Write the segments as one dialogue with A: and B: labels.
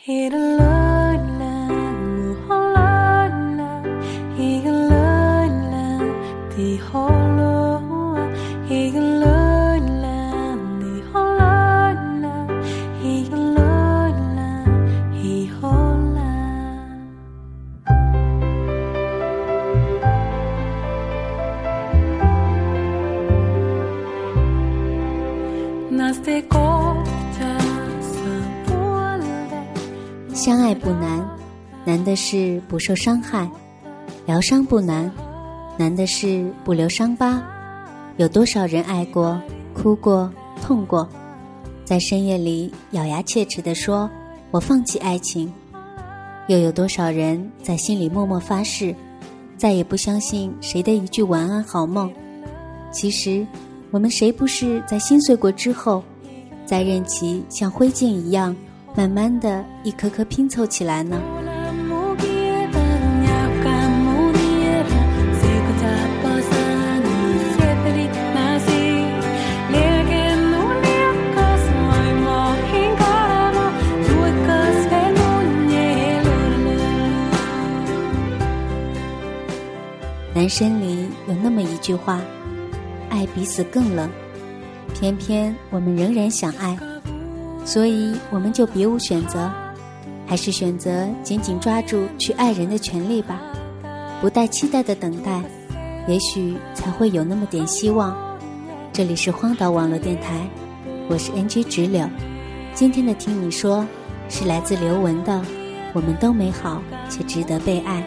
A: Hit a love. 相爱不难，难的是不受伤害；疗伤不难，难的是不留伤疤。有多少人爱过、哭过、痛过，在深夜里咬牙切齿地说：“我放弃爱情。”又有多少人在心里默默发誓，再也不相信谁的一句晚安好梦？其实，我们谁不是在心碎过之后，再任其像灰烬一样？慢慢的一颗颗拼凑起来呢。男生里有那么一句话：“爱比死更冷。”偏偏我们仍然想爱。所以我们就别无选择，还是选择紧紧抓住去爱人的权利吧，不带期待的等待，也许才会有那么点希望。这里是荒岛网络电台，我是 NG 直柳，今天的听你说是来自刘雯的，我们都美好且值得被爱。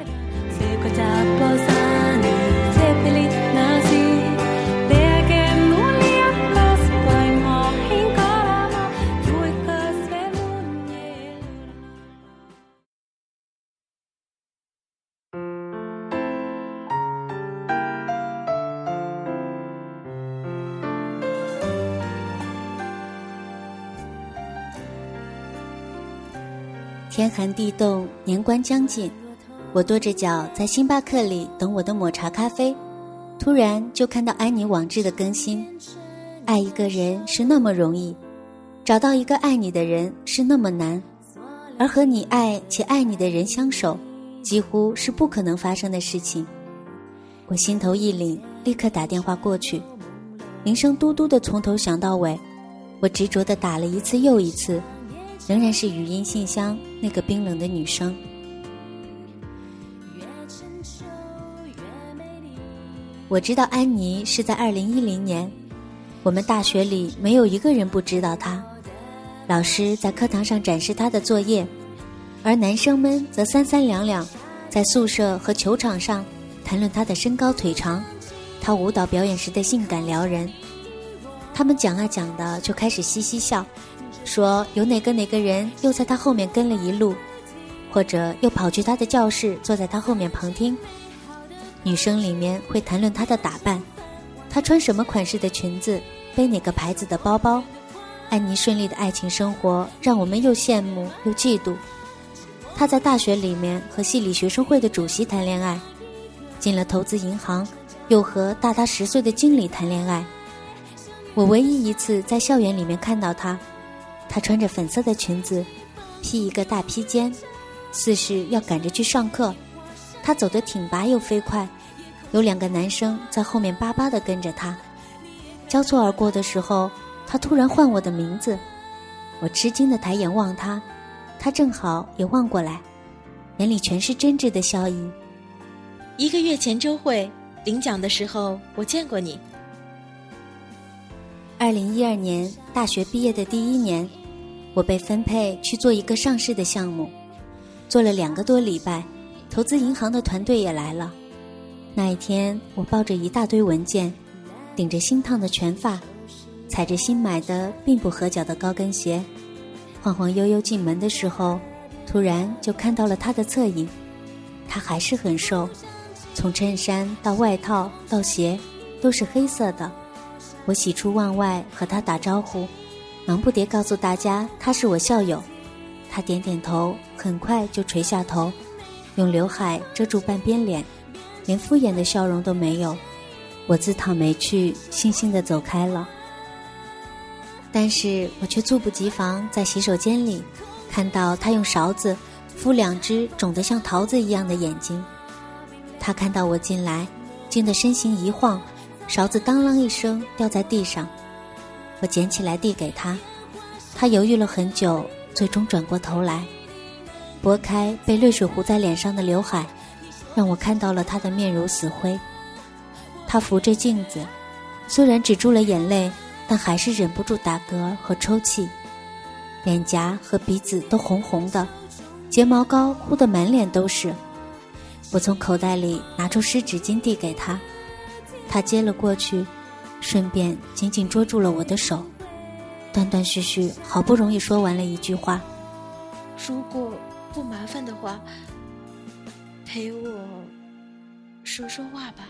A: 天寒地冻，年关将近，我跺着脚在星巴克里等我的抹茶咖啡，突然就看到安妮网志的更新。爱一个人是那么容易，找到一个爱你的人是那么难，而和你爱且爱你的人相守，几乎是不可能发生的事情。我心头一凛，立刻打电话过去，铃声嘟嘟的从头响到尾，我执着的打了一次又一次。仍然是语音信箱那个冰冷的女生。我知道安妮是在二零一零年，我们大学里没有一个人不知道她。老师在课堂上展示她的作业，而男生们则三三两两，在宿舍和球场上谈论她的身高腿长，她舞蹈表演时的性感撩人。他们讲啊讲的，就开始嘻嘻笑。说有哪个哪个人又在他后面跟了一路，或者又跑去他的教室坐在他后面旁听。女生里面会谈论她的打扮，她穿什么款式的裙子，背哪个牌子的包包。安妮顺利的爱情生活让我们又羡慕又嫉妒。她在大学里面和系里学生会的主席谈恋爱，进了投资银行，又和大她十岁的经理谈恋爱。我唯一一次在校园里面看到她。她穿着粉色的裙子，披一个大披肩，似是要赶着去上课。她走得挺拔又飞快，有两个男生在后面巴巴地跟着她。交错而过的时候，她突然唤我的名字，我吃惊地抬眼望她，她正好也望过来，眼里全是真挚的笑意。
B: 一个月前周会领奖的时候，我见过你。
A: 二零一二年大学毕业的第一年。我被分配去做一个上市的项目，做了两个多礼拜，投资银行的团队也来了。那一天，我抱着一大堆文件，顶着新烫的全发，踩着新买的并不合脚的高跟鞋，晃晃悠悠进门的时候，突然就看到了他的侧影。他还是很瘦，从衬衫到外套到鞋都是黑色的。我喜出望外和他打招呼。忙不迭告诉大家他是我校友，他点点头，很快就垂下头，用刘海遮住半边脸，连敷衍的笑容都没有。我自讨没趣，悻悻地走开了。但是我却猝不及防，在洗手间里看到他用勺子敷两只肿得像桃子一样的眼睛。他看到我进来，惊得身形一晃，勺子当啷一声掉在地上。我捡起来递给他，他犹豫了很久，最终转过头来，拨开被泪水糊在脸上的刘海，让我看到了他的面如死灰。他扶着镜子，虽然止住了眼泪，但还是忍不住打嗝和抽泣。脸颊和鼻子都红红的，睫毛膏糊得满脸都是。我从口袋里拿出湿纸巾递给他，他接了过去，顺便紧紧捉住了我的手，断断续续，好不容易说完了一句话：“
B: 如果不麻烦的话，陪我说说话吧。”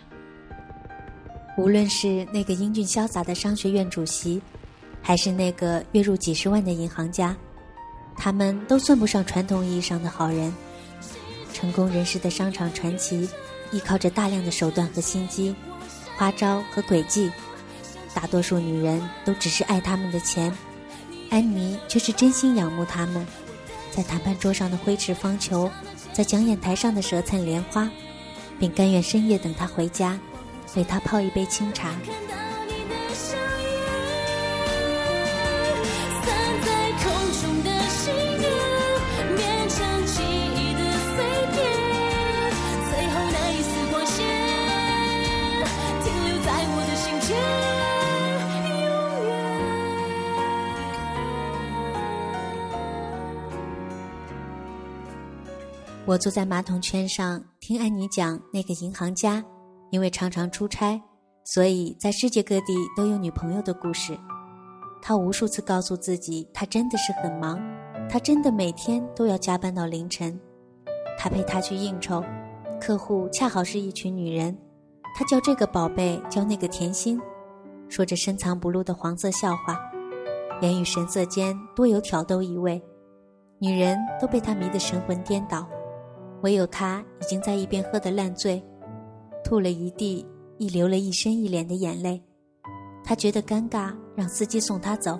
A: 无论是那个英俊潇洒的商学院主席。还是那个月入几十万的银行家，他们都算不上传统意义上的好人。成功人士的商场传奇，依靠着大量的手段和心机、花招和诡计。大多数女人都只是爱他们的钱，安妮却是真心仰慕他们。在谈判桌上的挥斥方遒，在讲演台上的舌灿莲花，并甘愿深夜等他回家，为他泡一杯清茶。我坐在马桶圈上听安妮讲那个银行家，因为常常出差，所以在世界各地都有女朋友的故事。他无数次告诉自己，他真的是很忙，他真的每天都要加班到凌晨。他陪他去应酬，客户恰好是一群女人，他叫这个宝贝，叫那个甜心，说着深藏不露的黄色笑话，言语神色间多有挑逗意味，女人都被他迷得神魂颠倒。唯有他已经在一边喝得烂醉，吐了一地，亦流了一身一脸的眼泪。他觉得尴尬，让司机送他走，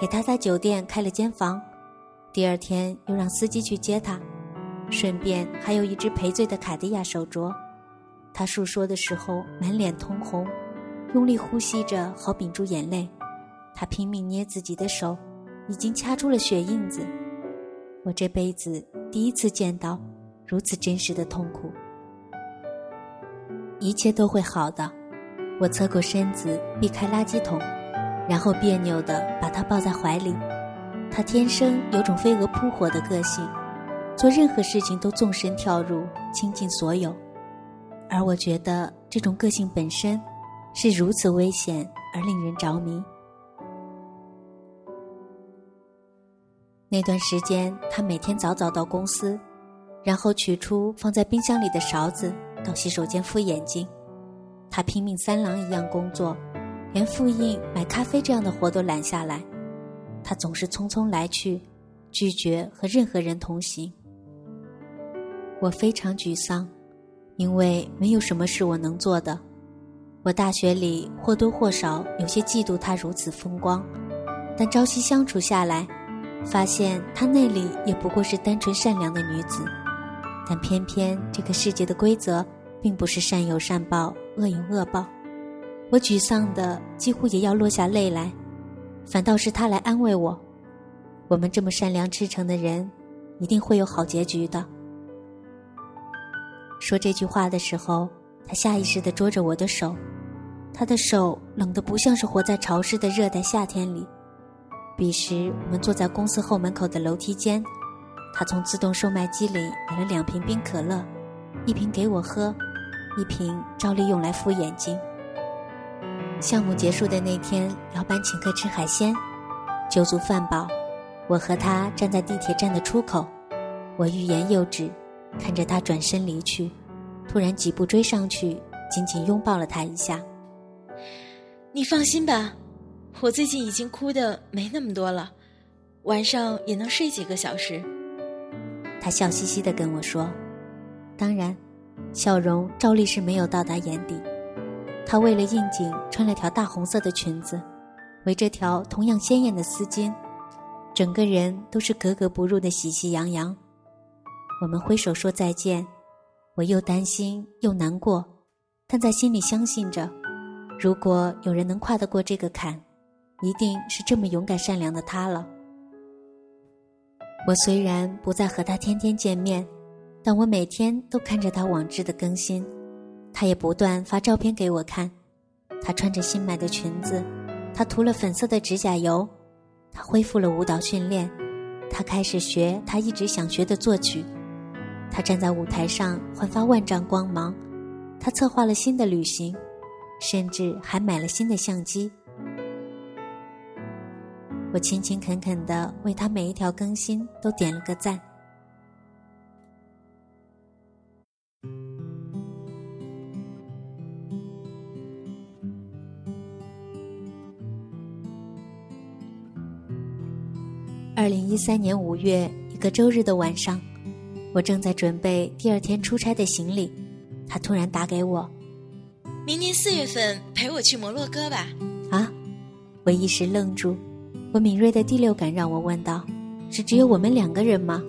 A: 给他在酒店开了间房。第二天又让司机去接他，顺便还有一只赔罪的卡地亚手镯。他诉说的时候满脸通红，用力呼吸着，好屏住眼泪。他拼命捏自己的手，已经掐出了血印子。我这辈子第一次见到。如此真实的痛苦，一切都会好的。我侧过身子避开垃圾桶，然后别扭的把他抱在怀里。他天生有种飞蛾扑火的个性，做任何事情都纵身跳入，倾尽所有。而我觉得这种个性本身是如此危险而令人着迷。那段时间，他每天早早到公司。然后取出放在冰箱里的勺子，到洗手间敷眼睛。他拼命三郎一样工作，连复印、买咖啡这样的活都揽下来。他总是匆匆来去，拒绝和任何人同行。我非常沮丧，因为没有什么是我能做的。我大学里或多或少有些嫉妒他如此风光，但朝夕相处下来，发现他那里也不过是单纯善良的女子。但偏偏这个世界的规则并不是善有善报、恶有恶报，我沮丧的几乎也要落下泪来，反倒是他来安慰我：“我们这么善良赤诚的人，一定会有好结局的。”说这句话的时候，他下意识的捉着我的手，他的手冷得不像是活在潮湿的热带夏天里。彼时，我们坐在公司后门口的楼梯间。他从自动售卖机里买了两瓶冰可乐，一瓶给我喝，一瓶照例用来敷眼睛。项目结束的那天，老板请客吃海鲜，酒足饭饱，我和他站在地铁站的出口，我欲言又止，看着他转身离去，突然几步追上去，紧紧拥抱了他一下。
B: 你放心吧，我最近已经哭的没那么多了，晚上也能睡几个小时。
A: 他笑嘻嘻的跟我说：“当然，笑容照例是没有到达眼底。他为了应景，穿了条大红色的裙子，围着条同样鲜艳的丝巾。整个人都是格格不入的喜气洋洋。我们挥手说再见，我又担心又难过，但在心里相信着，如果有人能跨得过这个坎，一定是这么勇敢善良的他了。我虽然不再和他天天见面，但我每天都看着他网志的更新，他也不断发照片给我看。他穿着新买的裙子，他涂了粉色的指甲油，他恢复了舞蹈训练，他开始学他一直想学的作曲。他站在舞台上焕发万丈光芒，他策划了新的旅行，甚至还买了新的相机。我勤勤恳恳的为他每一条更新都点了个赞。二零一三年五月一个周日的晚上。我正在准备第二天出差的行李，他突然打给我：“
B: 明年四月份陪我去摩洛哥吧。”
A: 啊！我一时愣住，我敏锐的第六感让我问道：“是只有我们两个人吗？”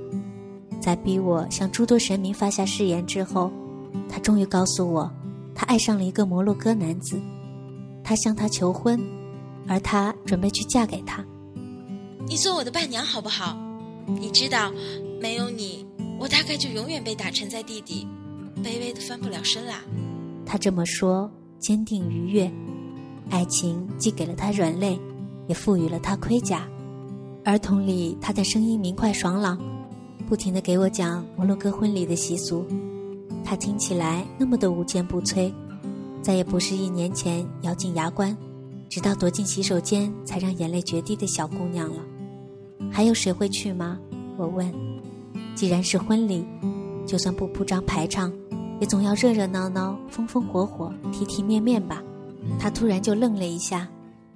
A: 在逼我向诸多神明发下誓言之后，他终于告诉我，他爱上了一个摩洛哥男子，他向他求婚，而他准备去嫁给他。
B: 你做我的伴娘好不好？你知道，没有你。我大概就永远被打沉在地底，卑微的翻不了身啦。
A: 他这么说，坚定愉悦。爱情既给了他软肋，也赋予了他盔甲。儿童里，他的声音明快爽朗，不停的给我讲摩洛哥婚礼的习俗。他听起来那么的无坚不摧，再也不是一年前咬紧牙关，直到躲进洗手间才让眼泪决堤的小姑娘了。还有谁会去吗？我问。既然是婚礼，就算不铺张排场，也总要热热闹闹、风风火火、体体面面吧。他突然就愣了一下，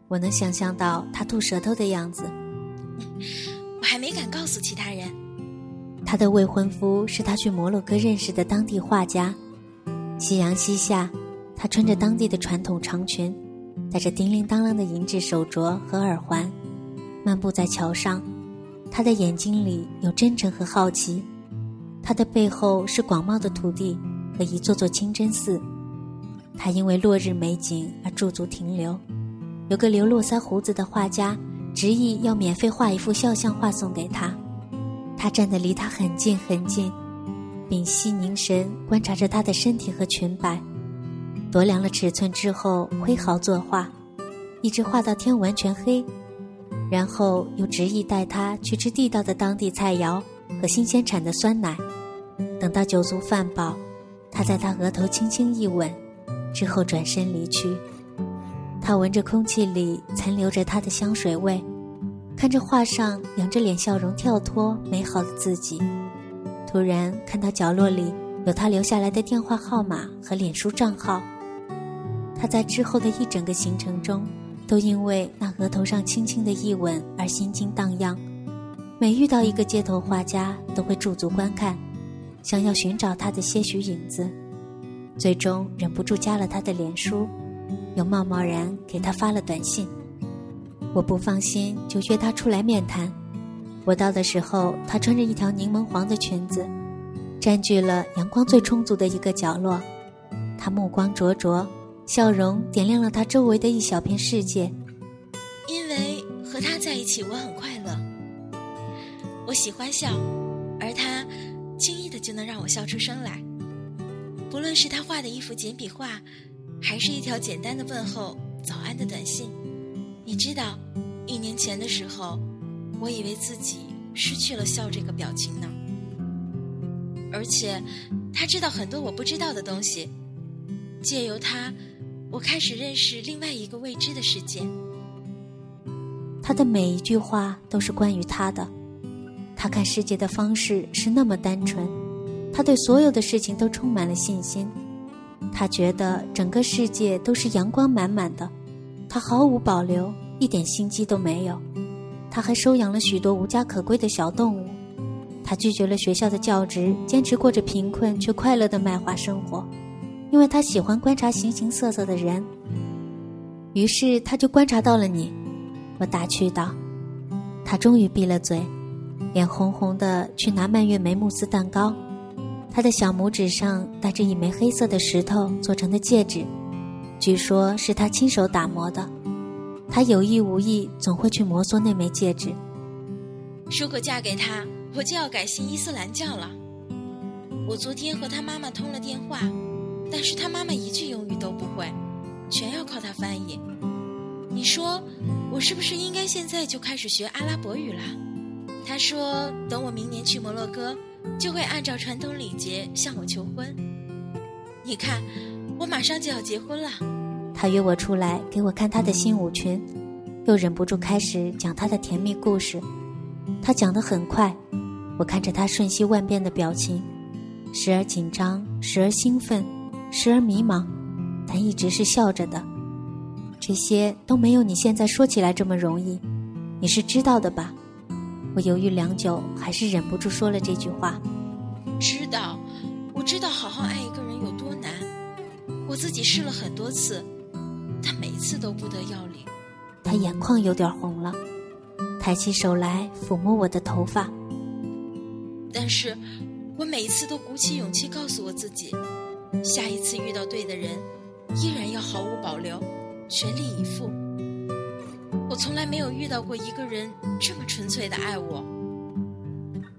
A: 我能想象到他吐舌头的样子。
B: 我还没敢告诉其他人。
A: 他的未婚夫是他去摩洛哥认识的当地画家。夕阳西下，他穿着当地的传统长裙，戴着叮铃当啷的银质手镯和耳环，漫步在桥上。他的眼睛里有真诚和好奇，他的背后是广袤的土地和一座座清真寺。他因为落日美景而驻足停留。有个留络腮胡子的画家执意要免费画一幅肖像画送给他。他站得离他很近很近，屏息凝神观察着他的身体和裙摆，度量了尺寸之后挥毫作画，一直画到天完全黑。然后又执意带他去吃地道的当地菜肴和新鲜产的酸奶，等到酒足饭饱，他在他额头轻轻一吻，之后转身离去。他闻着空气里残留着他的香水味，看着画上仰着脸笑容跳脱美好的自己，突然看到角落里有他留下来的电话号码和脸书账号。他在之后的一整个行程中。都因为那额头上轻轻的一吻而心惊荡漾，每遇到一个街头画家，都会驻足观看，想要寻找他的些许影子，最终忍不住加了他的脸书，又贸贸然给他发了短信。我不放心，就约他出来面谈。我到的时候，他穿着一条柠檬黄的裙子，占据了阳光最充足的一个角落，他目光灼灼。笑容点亮了他周围的一小片世界。
B: 因为和他在一起，我很快乐。我喜欢笑，而他轻易的就能让我笑出声来。不论是他画的一幅简笔画，还是一条简单的问候早安的短信，你知道，一年前的时候，我以为自己失去了笑这个表情呢。而且，他知道很多我不知道的东西，借由他。我开始认识另外一个未知的世界。
A: 他的每一句话都是关于他的，他看世界的方式是那么单纯，他对所有的事情都充满了信心，他觉得整个世界都是阳光满满的，他毫无保留，一点心机都没有。他还收养了许多无家可归的小动物，他拒绝了学校的教职，坚持过着贫困却快乐的卖画生活。因为他喜欢观察形形色色的人，于是他就观察到了你。我打趣道：“他终于闭了嘴，脸红红的去拿蔓越莓慕斯蛋糕。他的小拇指上戴着一枚黑色的石头做成的戒指，据说是他亲手打磨的。他有意无意总会去摩挲那枚戒指。
B: 如果嫁给他，我就要改信伊斯兰教了。我昨天和他妈妈通了电话，但是他妈妈一句英语都不会，全要靠他翻译。你说，我是不是应该现在就开始学阿拉伯语了？他说，等我明年去摩洛哥。就会按照传统礼节向我求婚。你看，我马上就要结婚了。
A: 他约我出来给我看他的新舞裙，又忍不住开始讲他的甜蜜故事。他讲得很快，我看着他瞬息万变的表情，时而紧张，时而兴奋，时而迷茫，但一直是笑着的。这些都没有你现在说起来这么容易，你是知道的吧？我犹豫良久，还是忍不住说了这句话：“
B: 知道，我知道，好好爱一个人有多难。我自己试了很多次，但每次都不得要领。”
A: 他眼眶有点红了，抬起手来抚摸我的头发。
B: 但是，我每一次都鼓起勇气告诉我自己，下一次遇到对的人，依然要毫无保留，全力以赴。从来没有遇到过一个人这么纯粹的爱我，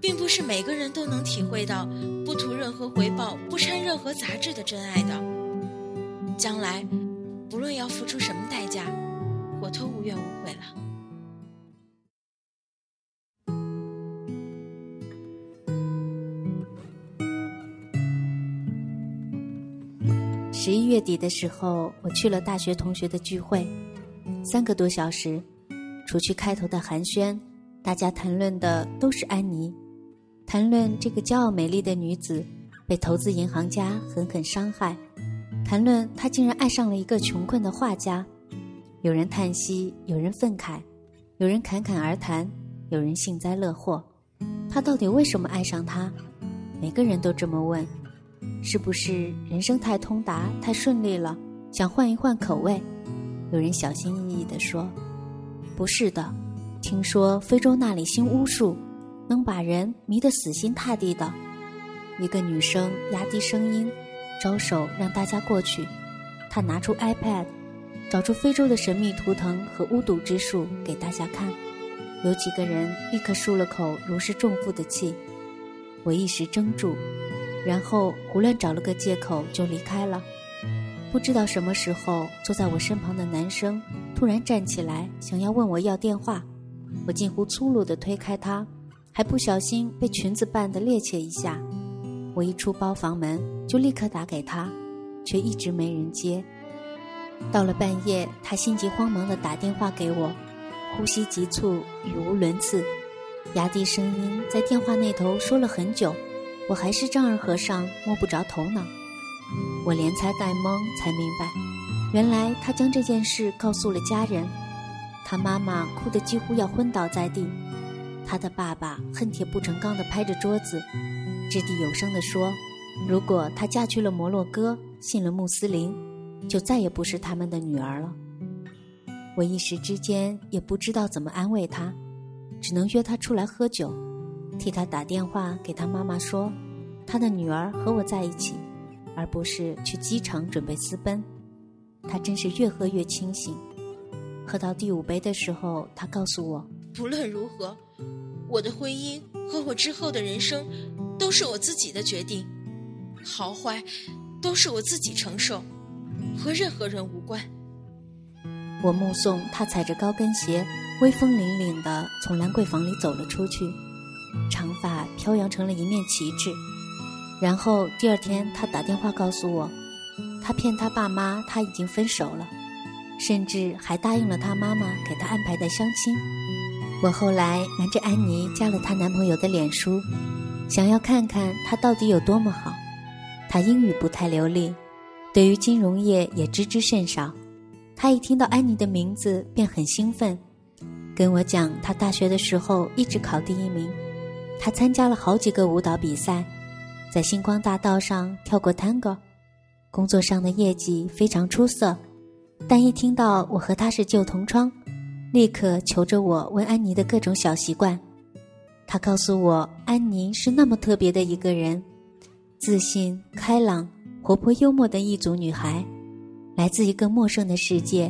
B: 并不是每个人都能体会到不图任何回报、不掺任何杂质的真爱的。将来，不论要付出什么代价，我都无怨无悔了。
A: 十一月底的时候，我去了大学同学的聚会。三个多小时，除去开头的寒暄，大家谈论的都是安妮，谈论这个骄傲美丽的女子被投资银行家狠狠伤害，谈论她竟然爱上了一个穷困的画家。有人叹息，有人愤慨，有人侃侃而谈，有人幸灾乐祸。她到底为什么爱上他？每个人都这么问：是不是人生太通达、太顺利了，想换一换口味？有人小心翼翼地说：“不是的，听说非洲那里兴巫术，能把人迷得死心塌地的。”一个女生压低声音，招手让大家过去。她拿出 iPad，找出非洲的神秘图腾和巫毒之术给大家看。有几个人立刻舒了口如释重负的气。我一时怔住，然后胡乱找了个借口就离开了。不知道什么时候，坐在我身旁的男生突然站起来，想要问我要电话。我近乎粗鲁地推开他，还不小心被裙子绊得趔趄一下。我一出包房门，就立刻打给他，却一直没人接。到了半夜，他心急慌忙地打电话给我，呼吸急促，语无伦次，压低声音在电话那头说了很久，我还是丈二和尚摸不着头脑。我连猜带蒙，才明白，原来他将这件事告诉了家人。他妈妈哭得几乎要昏倒在地，他的爸爸恨铁不成钢地拍着桌子，掷地有声地说：“如果她嫁去了摩洛哥，信了穆斯林，就再也不是他们的女儿了。”我一时之间也不知道怎么安慰他，只能约他出来喝酒，替他打电话给他妈妈说：“他的女儿和我在一起。”而不是去机场准备私奔，他真是越喝越清醒。喝到第五杯的时候，他告诉我：“
B: 不论如何，我的婚姻和我之后的人生都是我自己的决定，好坏都是我自己承受，和任何人无关。”
A: 我目送他踩着高跟鞋，威风凛凛地从兰桂坊里走了出去，长发飘扬成了一面旗帜。然后第二天，他打电话告诉我，他骗他爸妈他已经分手了，甚至还答应了他妈妈给他安排的相亲。我后来瞒着安妮加了她男朋友的脸书，想要看看他到底有多么好。他英语不太流利，对于金融业也知之甚少。他一听到安妮的名字便很兴奋，跟我讲他大学的时候一直考第一名，他参加了好几个舞蹈比赛。在星光大道上跳过 Tango，工作上的业绩非常出色，但一听到我和他是旧同窗，立刻求着我问安妮的各种小习惯。他告诉我，安妮是那么特别的一个人，自信、开朗、活泼、幽默的一组女孩，来自一个陌生的世界，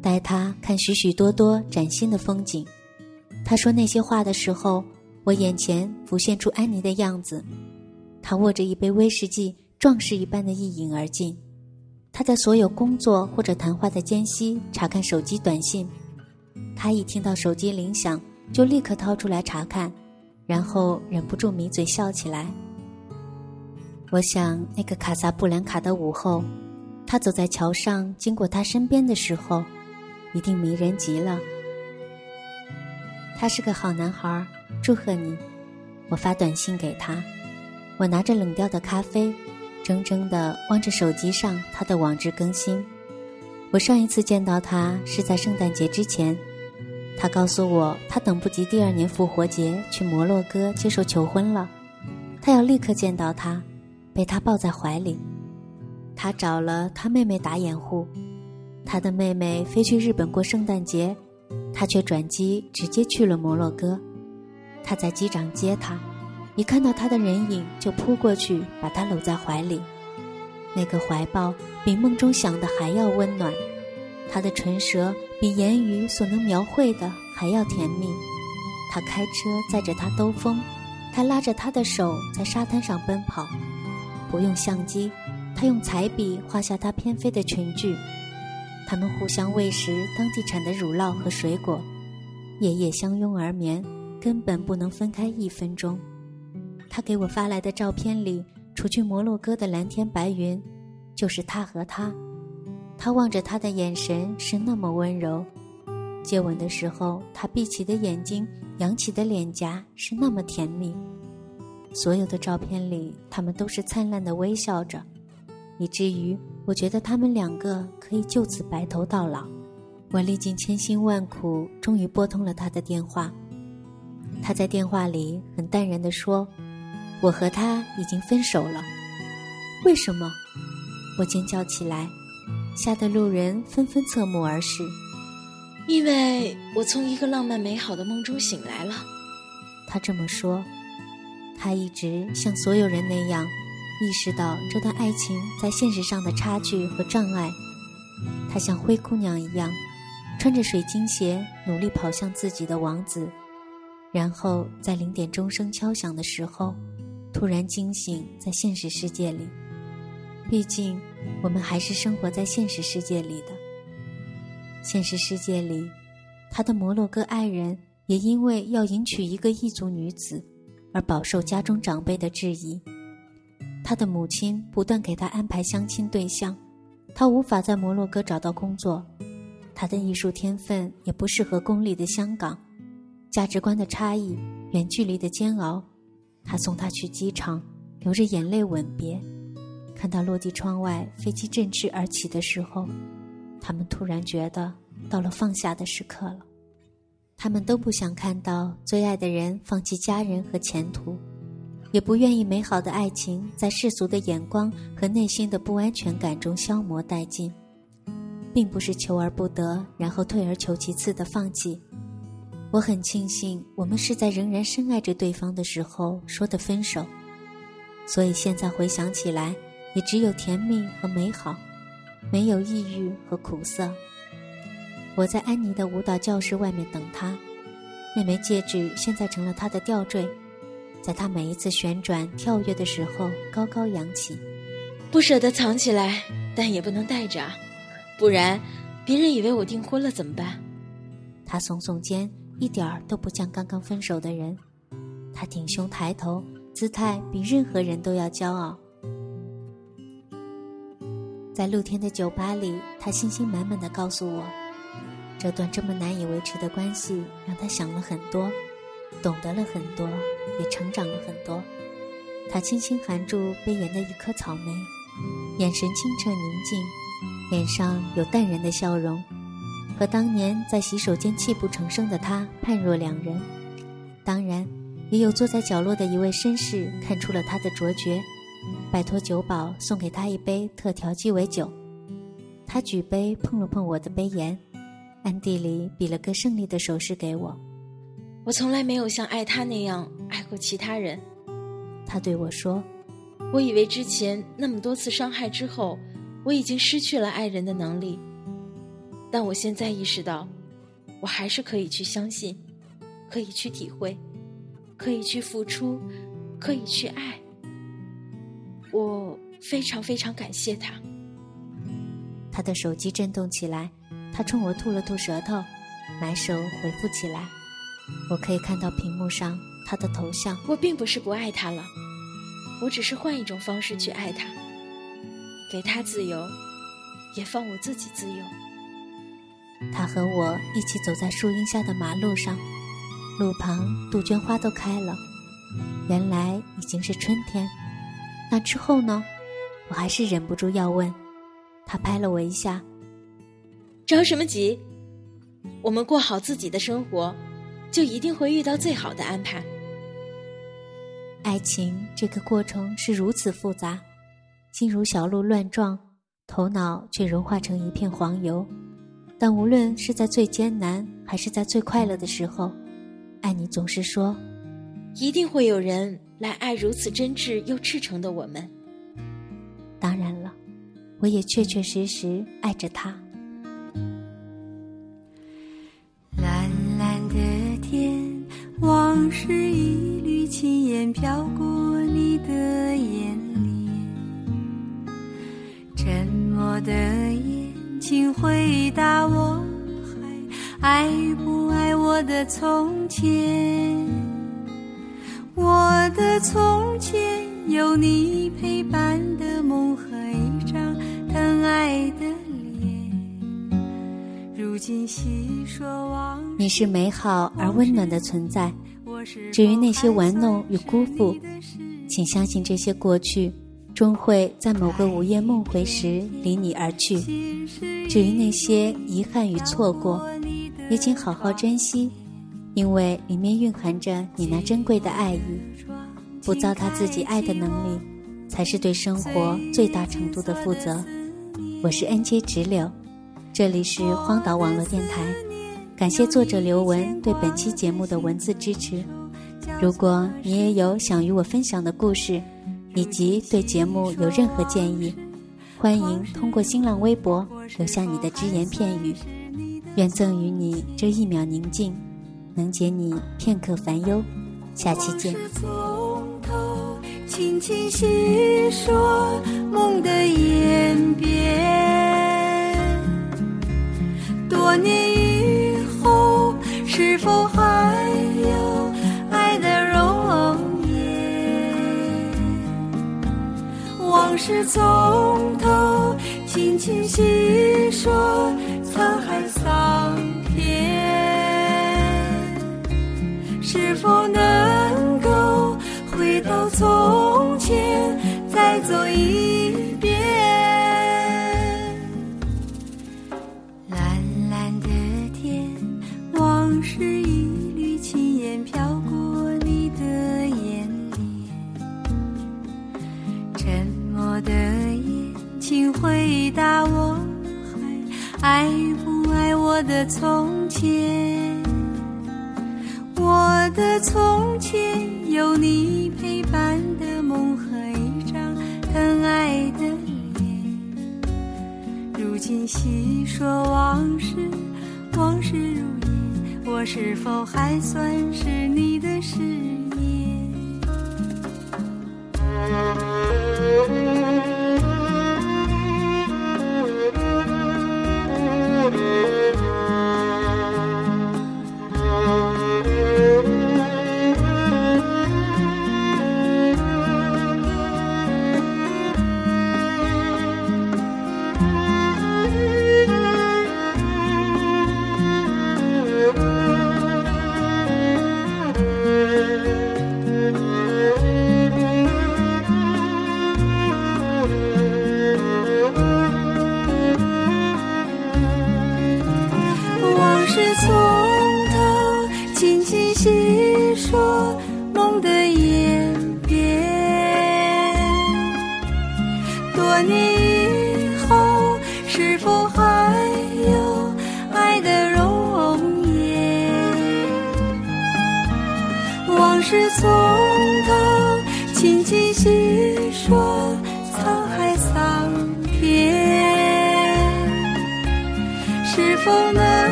A: 带她看许许多多崭新的风景。他说那些话的时候，我眼前浮现出安妮的样子，他握着一杯威士忌，壮士一般的一饮而尽。他在所有工作或者谈话的间隙查看手机短信，他一听到手机铃响就立刻掏出来查看，然后忍不住抿嘴笑起来。我想那个卡萨布兰卡的午后，他走在桥上经过他身边的时候，一定迷人极了。他是个好男孩，祝贺你！我发短信给他，我拿着冷掉的咖啡。怔怔地望着手机上他的网志更新。我上一次见到他是在圣诞节之前，他告诉我他等不及第二年复活节去摩洛哥接受求婚了，他要立刻见到他，被他抱在怀里。他找了他妹妹打掩护，他的妹妹飞去日本过圣诞节，他却转机直接去了摩洛哥。他在机场接他。一看到他的人影，就扑过去把他搂在怀里。那个怀抱比梦中想的还要温暖，他的唇舌比言语所能描绘的还要甜蜜。他开车载着他兜风，他拉着他的手在沙滩上奔跑。不用相机，他用彩笔画下他翩飞的裙裾。他们互相喂食当地产的乳酪和水果，夜夜相拥而眠，根本不能分开一分钟。他给我发来的照片里，除去摩洛哥的蓝天白云，就是他和他。他望着他的眼神是那么温柔，接吻的时候，他闭起的眼睛、扬起的脸颊是那么甜蜜。所有的照片里，他们都是灿烂的微笑着，以至于我觉得他们两个可以就此白头到老。我历尽千辛万苦，终于拨通了他的电话。他在电话里很淡然地说。我和他已经分手了，为什么？我尖叫起来，吓得路人纷纷侧目而视。
B: 因为我从一个浪漫美好的梦中醒来了。
A: 他这么说。他一直像所有人那样，意识到这段爱情在现实上的差距和障碍。他像灰姑娘一样，穿着水晶鞋，努力跑向自己的王子，然后在零点钟声敲响的时候。突然惊醒在现实世界里，毕竟我们还是生活在现实世界里的。现实世界里，他的摩洛哥爱人也因为要迎娶一个异族女子，而饱受家中长辈的质疑。他的母亲不断给他安排相亲对象，他无法在摩洛哥找到工作，他的艺术天分也不适合功利的香港，价值观的差异，远距离的煎熬。他送她去机场，流着眼泪吻别。看到落地窗外飞机振翅而起的时候，他们突然觉得到了放下的时刻了。他们都不想看到最爱的人放弃家人和前途，也不愿意美好的爱情在世俗的眼光和内心的不安全感中消磨殆尽，并不是求而不得，然后退而求其次的放弃。我很庆幸，我们是在仍然深爱着对方的时候说的分手，所以现在回想起来，也只有甜蜜和美好，没有抑郁和苦涩。我在安妮的舞蹈教室外面等她，那枚戒指现在成了她的吊坠，在她每一次旋转跳跃的时候高高扬起。
B: 不舍得藏起来，但也不能带着，不然别人以为我订婚了怎么办？
A: 她耸耸肩。一点儿都不像刚刚分手的人，他挺胸抬头，姿态比任何人都要骄傲。在露天的酒吧里，他信心满满的告诉我，这段这么难以维持的关系让他想了很多，懂得了很多，也成长了很多。他轻轻含住杯沿的一颗草莓，眼神清澈宁静，脸上有淡然的笑容。和当年在洗手间泣不成声的他判若两人，当然，也有坐在角落的一位绅士看出了他的卓绝，拜托酒保送给他一杯特调鸡尾酒。他举杯碰了碰我的杯沿，暗地里比了个胜利的手势给我。
B: 我从来没有像爱他那样爱过其他人。
A: 他对我说：“
B: 我以为之前那么多次伤害之后，我已经失去了爱人的能力。但我现在意识到，我还是可以去相信，可以去体会，可以去付出，可以去爱。我非常非常感谢他。”
A: 他的手机震动起来，他冲我吐了吐舌头，埋手回复起来。我可以看到屏幕上他的头像。
B: 我并不是不爱他了，我只是换一种方式去爱他，给他自由，也放我自己自由。
A: 他和我一起走在树荫下的马路上，路旁杜鹃花都开了，原来已经是春天。那之后呢？我还是忍不住要问。他拍了我一下，
B: 着什么急？我们过好自己的生活。就一定会遇到最好的安排。
A: 爱情这个过程是如此复杂，心如小鹿乱撞，头脑却融化成一片黄油。但无论是在最艰难，还是在最快乐的时候，爱你总是说，
B: 一定会有人来爱如此真挚又赤诚的我们。
A: 当然了，我也确确实实爱着他。
C: 蓝蓝的天往事一缕轻烟飘过你的眼帘，沉默的眼请回答我还爱不爱我的从前？我的从前有你陪伴的梦和一张疼爱的脸，如今细说往。
A: 你是美好而温暖的存在。至于那些玩弄与辜负，请相信这些过去终会在某个午夜梦回时离你而去。至于那些遗憾与错过，也请好好珍惜，因为里面蕴含着你那珍贵的爱意。不糟蹋自己爱的能力，才是对生活最大程度的负责。我是 N J 直柳，这里是荒岛网络电台。感谢作者刘文对本期节目的文字支持。如果你也有想与我分享的故事，以及对节目有任何建议，欢迎通过新浪微博留下你的只言片语。愿赠予你这一秒宁静，能解你片刻烦忧。下期见。
C: 轻轻细说梦的演变，多年。是否还有往事从头轻轻细说，沧海桑田。是否能够回到从前，再走一遍？蓝蓝的天，往事一缕轻烟飘的从前？我的从前有你陪伴的梦和一张疼爱的脸。如今细说往事，往事如烟，我是否还算是你的誓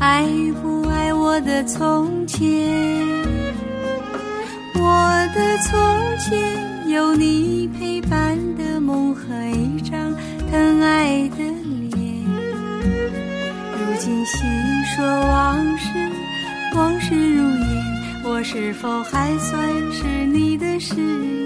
C: 爱不爱我的从前？我的从前有你陪伴的梦和一张疼爱的脸。如今细说往事，往事如烟，我是否还算是你的誓言？